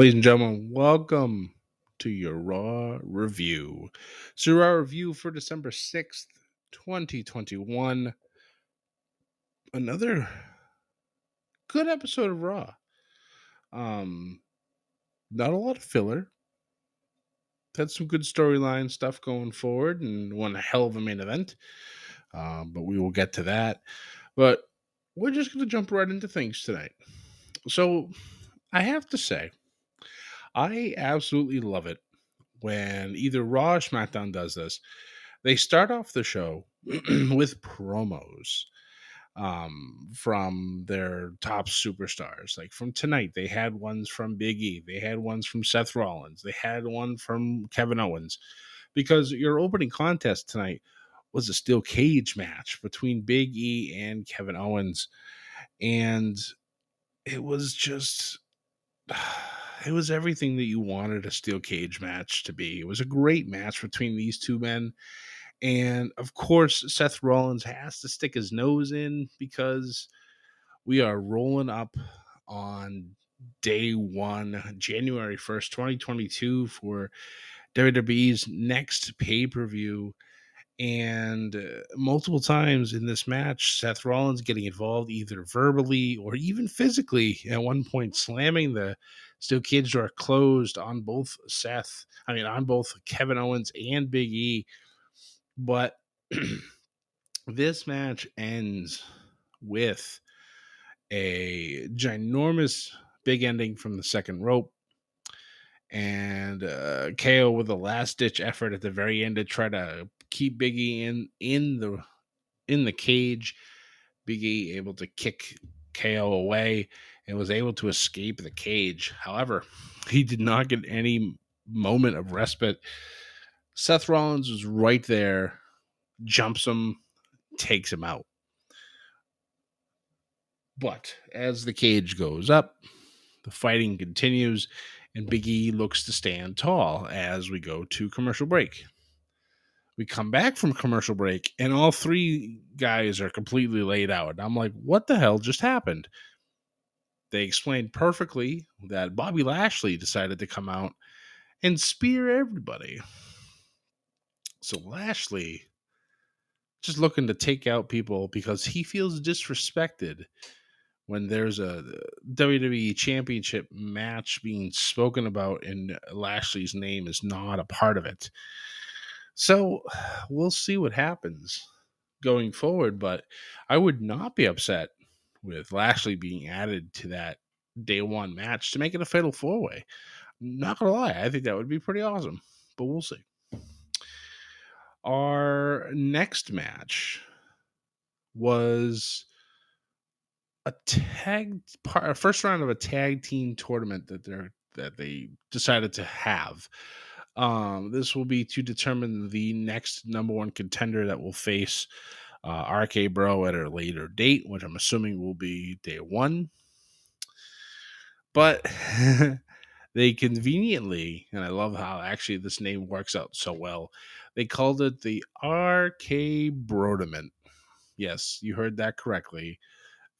Ladies and gentlemen, welcome to your Raw review. So, Raw review for December 6th, 2021. Another good episode of Raw. Um, not a lot of filler. Had some good storyline stuff going forward and one hell of a main event. Um, but we will get to that. But we're just going to jump right into things tonight. So, I have to say, I absolutely love it when either Raw or SmackDown does this. They start off the show with promos um, from their top superstars. Like from tonight, they had ones from Big E, they had ones from Seth Rollins, they had one from Kevin Owens. Because your opening contest tonight was a steel cage match between Big E and Kevin Owens. And it was just it was everything that you wanted a steel cage match to be. It was a great match between these two men. And of course, Seth Rollins has to stick his nose in because we are rolling up on day one, January 1st, 2022, for WWE's next pay per view. And uh, multiple times in this match, Seth Rollins getting involved either verbally or even physically, at one point slamming the steel cage door closed on both Seth, I mean, on both Kevin Owens and Big E. But this match ends with a ginormous big ending from the second rope and uh, KO with a last ditch effort at the very end to try to keep Biggie in in the in the cage. Biggie able to kick KO away and was able to escape the cage. However, he did not get any moment of respite. Seth Rollins was right there, jumps him, takes him out. But as the cage goes up, the fighting continues, and Biggie looks to stand tall as we go to commercial break. We come back from commercial break, and all three guys are completely laid out. I'm like, what the hell just happened? They explained perfectly that Bobby Lashley decided to come out and spear everybody. So Lashley just looking to take out people because he feels disrespected when there's a WWE championship match being spoken about and Lashley's name is not a part of it. So we'll see what happens going forward, but I would not be upset with Lashley being added to that day one match to make it a fatal four way. Not gonna lie, I think that would be pretty awesome, but we'll see. Our next match was a tag part, first round of a tag team tournament that they're that they decided to have. Um, this will be to determine the next number one contender that will face uh, RK Bro at a later date, which I'm assuming will be day one. But they conveniently, and I love how actually this name works out so well, they called it the RK Brodement. Yes, you heard that correctly.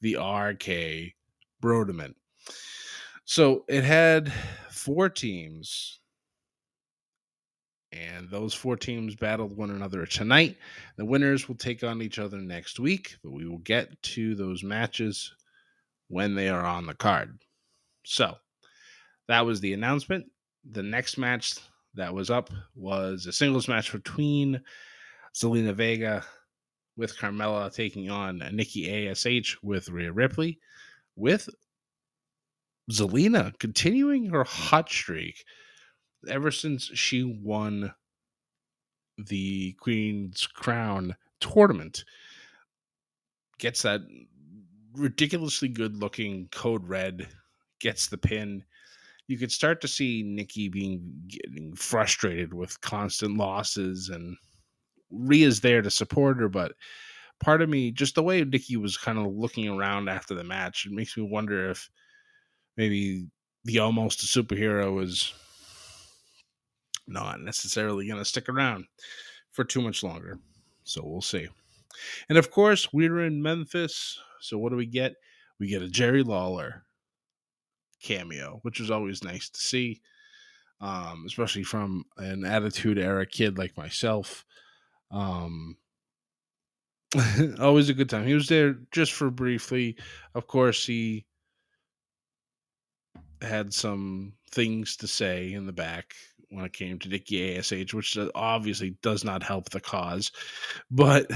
The RK Brodement. So it had four teams And those four teams battled one another tonight. The winners will take on each other next week, but we will get to those matches when they are on the card. So that was the announcement. The next match that was up was a singles match between Zelina Vega with Carmella taking on Nikki ASH with Rhea Ripley, with Zelina continuing her hot streak ever since she won the Queen's Crown tournament. Gets that ridiculously good looking code red, gets the pin. You could start to see Nikki being getting frustrated with constant losses and Rhea's there to support her, but part of me, just the way Nikki was kind of looking around after the match, it makes me wonder if maybe the almost a superhero is not necessarily going to stick around for too much longer. So we'll see. And of course, we're in Memphis. So what do we get? We get a Jerry Lawler cameo, which is always nice to see, um, especially from an Attitude Era kid like myself. Um, always a good time. He was there just for briefly. Of course, he had some things to say in the back when it came to Nikki ASH, which obviously does not help the cause. But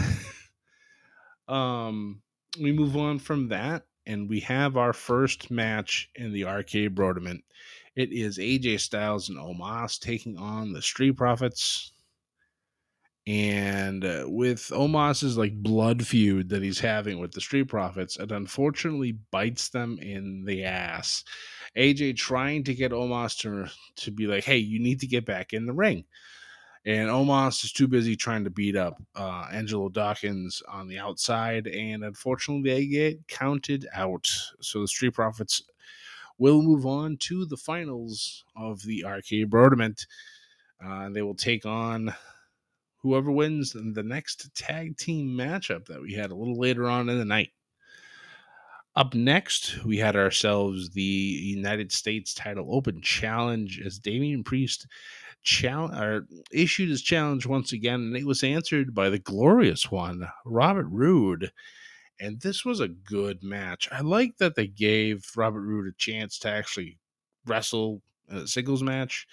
um, we move on from that, and we have our first match in the arcade tournament. It is AJ Styles and Omos taking on the Street Profits and uh, with Omos's like blood feud that he's having with the Street Profits, it unfortunately bites them in the ass. AJ trying to get Omos to to be like, "Hey, you need to get back in the ring," and Omos is too busy trying to beat up uh, Angelo Dawkins on the outside, and unfortunately, they get counted out. So the Street Profits will move on to the finals of the Arcade Tournament. Uh, they will take on whoever wins the next tag team matchup that we had a little later on in the night. Up next, we had ourselves the United States Title Open Challenge as Damian Priest challenge issued his challenge once again, and it was answered by the glorious one, Robert Roode. And this was a good match. I like that they gave Robert Roode a chance to actually wrestle a singles match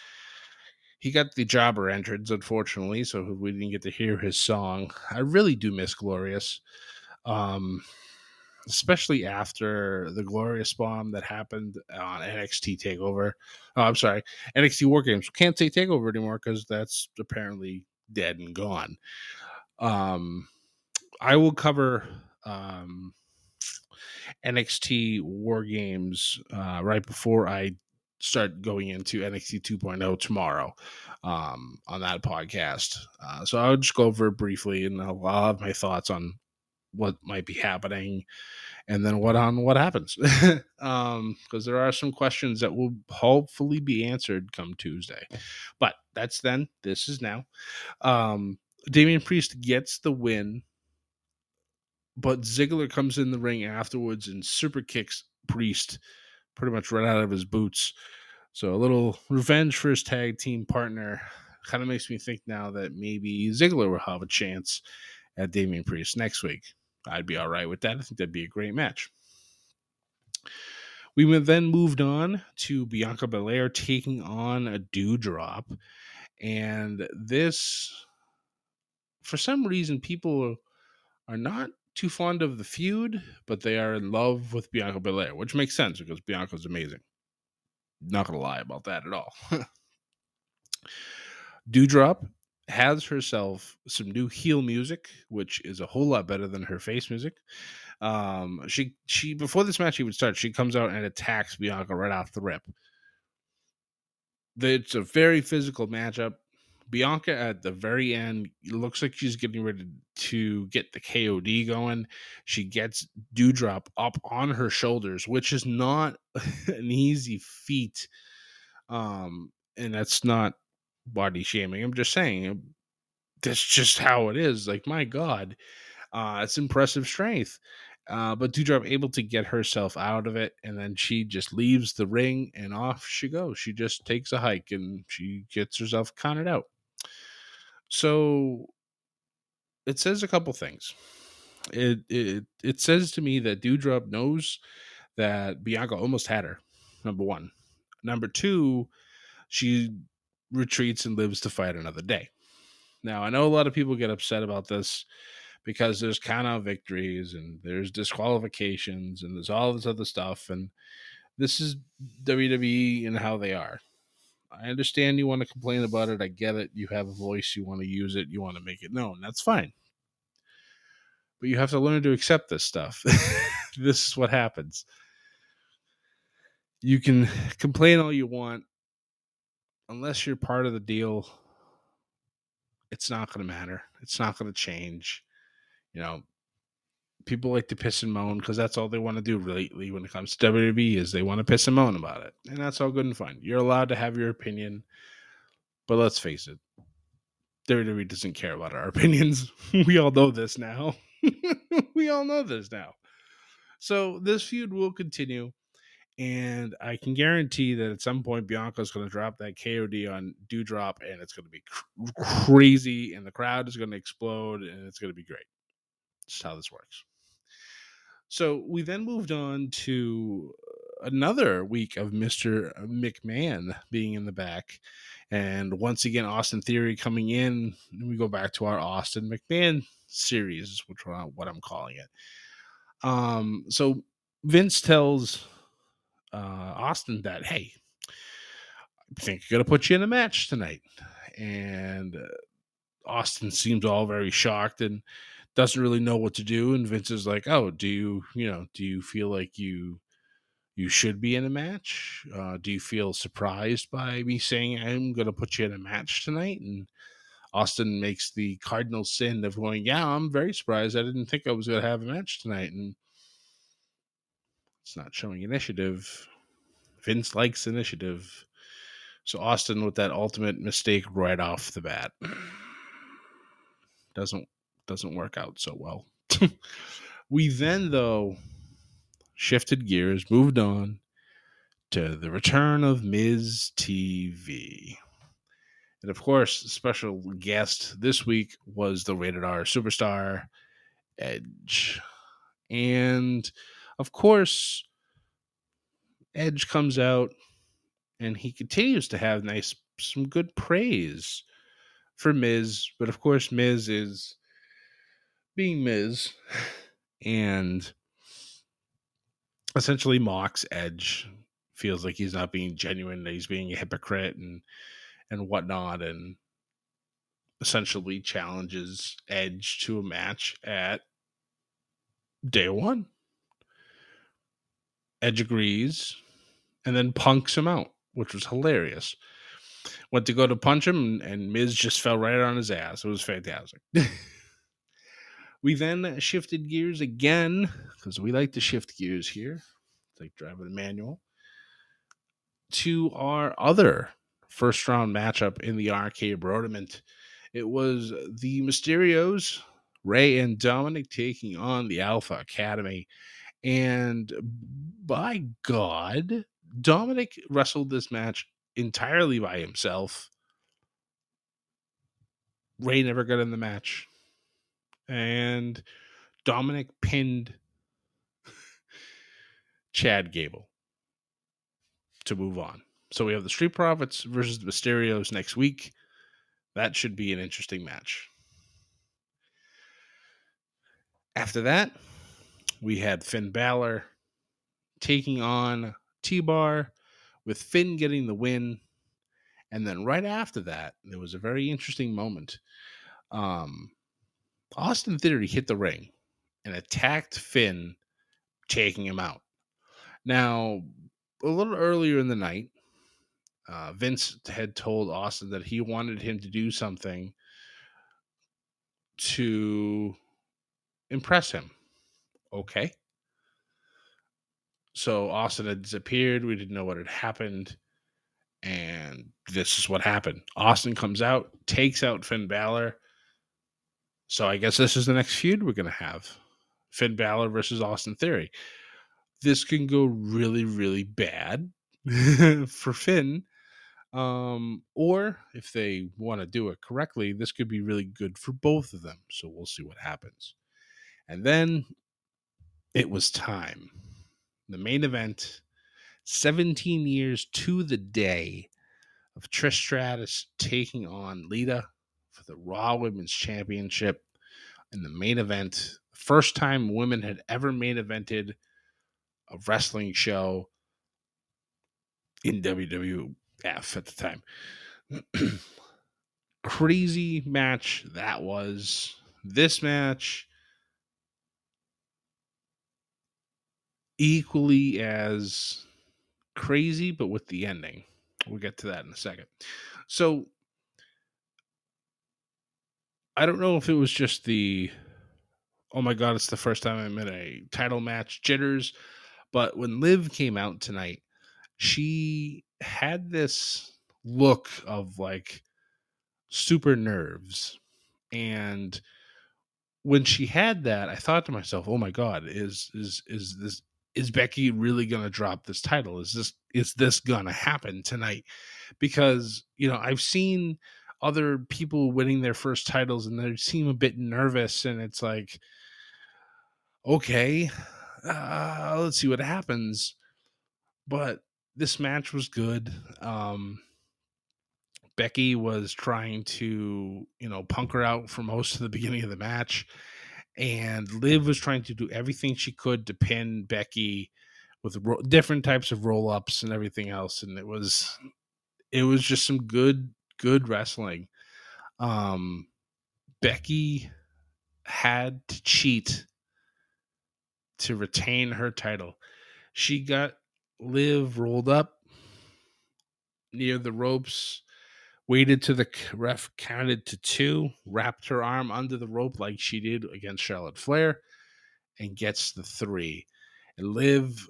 he got the jobber entrance, unfortunately, so we didn't get to hear his song. I really do miss Glorious, um, especially after the Glorious bomb that happened on NXT Takeover. Oh, I'm sorry, NXT War Games. Can't say Takeover anymore because that's apparently dead and gone. Um, I will cover um, NXT War Games uh, right before I start going into NXT 2.0 tomorrow um, on that podcast. Uh, so I'll just go over it briefly and I'll, I'll, have my thoughts on what might be happening and then what on what happens. Because um, there are some questions that will hopefully be answered come Tuesday. But that's then. This is now. Um, Damian Priest gets the win, but Ziggler comes in the ring afterwards and super kicks Priest pretty much right out of his boots. So a little revenge for his tag team partner kind of makes me think now that maybe Ziggler will have a chance at Damian Priest next week. I'd be all right with that. I think that'd be a great match. We then moved on to Bianca Belair taking on a Doudrop. And this, for some reason, people are not too fond of the feud, but they are in love with Bianca Belair, which makes sense because Bianca's amazing. Not gonna lie about that at all. Doudrop has herself some new heel music, which is a whole lot better than her face music. Um, she she before this match even starts, she comes out and attacks Bianca right off the rip. It's a very physical matchup. Bianca at the very end looks like she's getting ready to get the KOD going. She gets Doudrop up on her shoulders, which is not an easy feat. Um, and that's not body shaming. I'm just saying that's just how it is. Like, my God, uh, it's impressive strength. Uh, but Doudrop able to get herself out of it, and then she just leaves the ring and off she goes. She just takes a hike and she gets herself counted out. So it says a couple things. It it it says to me that Doudrop knows that Bianca almost had her. Number one. Number two, she retreats and lives to fight another day. Now I know a lot of people get upset about this because there's count out victories and there's disqualifications and there's all this other stuff and this is WWE and how they are. I understand you want to complain about it. I get it. You have a voice. You want to use it. You want to make it known. That's fine. But you have to learn to accept this stuff. this is what happens. You can complain all you want. Unless you're part of the deal, it's not going to matter. It's not going to change. You know, people like to piss and moan because that's all they want to do lately when it comes to WWE is they want to piss and moan about it. And that's all good and fine. You're allowed to have your opinion. But let's face it, WWE doesn't care about our opinions. we all know this now. we all know this now. So this feud will continue. And I can guarantee that at some point Bianca's going to drop that KOD on Doudrop and it's going to be cr- crazy and the crowd is going to explode and it's going to be great. That's how this works. So we then moved on to another week of Mr. McMahon being in the back. And once again, Austin Theory coming in. We go back to our Austin McMahon series, which is what I'm calling it. Um, so Vince tells uh, Austin that, hey, I think I'm going to put you in a match tonight. And uh, Austin seems all very shocked and doesn't really know what to do and Vince is like, "Oh, do you, you know, do you feel like you you should be in a match? Uh, do you feel surprised by me saying I'm going to put you in a match tonight?" And Austin makes the cardinal sin of going, "Yeah, I'm very surprised. I didn't think I was going to have a match tonight." And it's not showing initiative. Vince likes initiative. So Austin with that ultimate mistake right off the bat. Doesn't doesn't work out so well. we then, though, shifted gears, moved on to the return of Miz TV. And of course, special guest this week was the rated R superstar, Edge. And of course, Edge comes out and he continues to have nice, some good praise for Miz. But of course, Miz is being Miz and essentially mocks Edge, feels like he's not being genuine, that he's being a hypocrite and and whatnot, and essentially challenges Edge to a match at day one. Edge agrees and then punks him out, which was hilarious. Went to go to punch him, and Miz just fell right on his ass. It was fantastic. We then shifted gears again because we like to shift gears here. It's like driving a manual to our other first round matchup in the arcade tournament. It was the Mysterios, Rey and Dominic taking on the Alpha Academy. And by God, Dominic wrestled this match entirely by himself. Rey never got in the match and Dominic pinned Chad Gable to move on. So we have the Street Profits versus the Mysterios next week. That should be an interesting match. After that, we had Finn Balor taking on T Bar, with Finn getting the win. And then right after that, there was a very interesting moment. Um, Austin Theory hit the ring and attacked Finn, taking him out. Now, a little earlier in the night, uh, Vince had told Austin that he wanted him to do something to impress him. Okay. So Austin had disappeared. We didn't know what had happened. And this is what happened. Austin comes out, takes out Finn Balor, so I guess this is the next feud we're going to have Finn Balor versus Austin Theory. This can go really, really bad for Finn Um, or if they want to do it correctly, this could be really good for both of them. So we'll see what happens. And then it was time. The main event, 17 years to the day of Trish Stratus taking on Lita for the Raw Women's Championship in the main event. First time women had ever main evented a wrestling show in WWF at the time. Crazy match that was. This match equally as crazy, but with the ending. We'll get to that in a second. So I don't know if it was just the oh my god, it's the first time I'm in a title match jitters, but when Liv came out tonight, she had this look of like super nerves and when she had that i thought to myself oh my god is is is this is Becky really going to drop this title? Is this is this going to happen tonight? Because you know I've seen other people winning their first titles and they seem a bit nervous, and it's like, okay, uh, let's see what happens. But this match was good. Um, Becky was trying to, you know, punk her out for most of the beginning of the match and Liv was trying to do everything she could to pin Becky with ro- different types of roll ups and everything else, and it was it was just some good good wrestling. Um, Becky had to cheat to retain her title. She got Liv rolled up near the ropes waited to the ref counted to two, wrapped her arm under the rope like she did against Charlotte Flair, and gets the three. And Liv,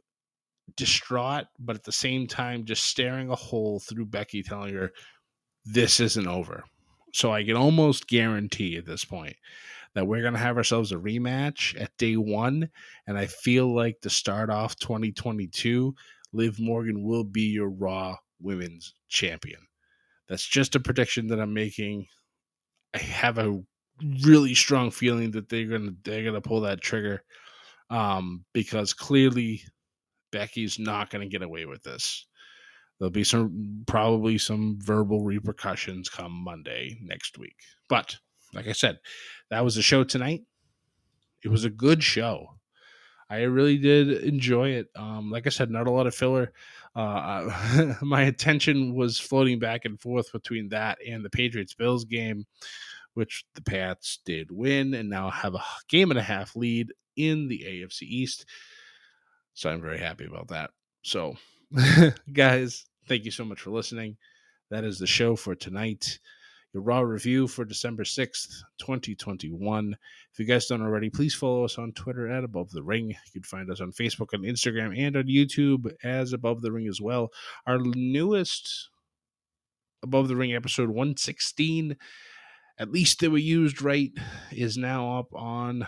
distraught, but at the same time just staring a hole through Becky, telling her, This isn't over. So I can almost guarantee at this point that we're going to have ourselves a rematch at day one. And I feel like to start off 2022, Liv Morgan will be your Raw Women's Champion. That's just a prediction that I'm making. I have a really strong feeling that they're gonna they're gonna pull that trigger, um, because clearly Becky's not gonna get away with this. There'll be some probably some verbal repercussions come Monday next week. But like I said, that was the show tonight. It was a good show. I really did enjoy it. Um, like I said, not a lot of filler uh, my attention was floating back and forth between that and the Patriots Bills game, which the Pats did win and now have a game and a half lead in the AFC East. So I'm very happy about that. So, guys, thank you so much for listening. That is the show for tonight your Raw review for December 6th, 2021. If you guys don't already, please follow us on Twitter at Above the Ring. You can find us on Facebook and Instagram and on YouTube as Above the Ring as well. Our newest Above the Ring episode 116, at least that we used right, is now up on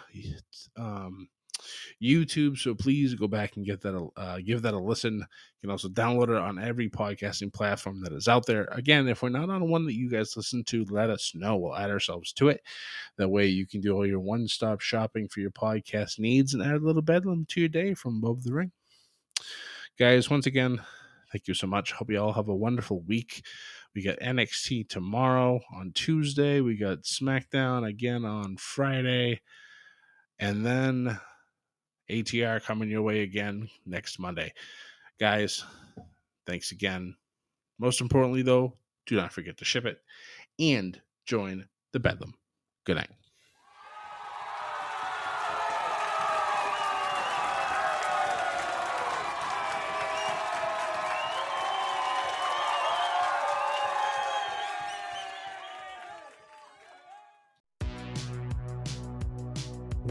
um, YouTube. So please go back and get that, uh, give that a listen. You can also download it on every podcasting platform that is out there. Again, if we're not on one that you guys listen to, let us know. We'll add ourselves to it. That way you can do all your one stop shopping for your podcast needs and add a little bedlam to your day from above the ring. Guys, once again, thank you so much. Hope you all have a wonderful week. We got NXT tomorrow on Tuesday. We got SmackDown again on Friday. And then ATR coming your way again next Monday. Guys, thanks again. Most importantly, though, do not forget to ship it and join the Bedlam. Good night.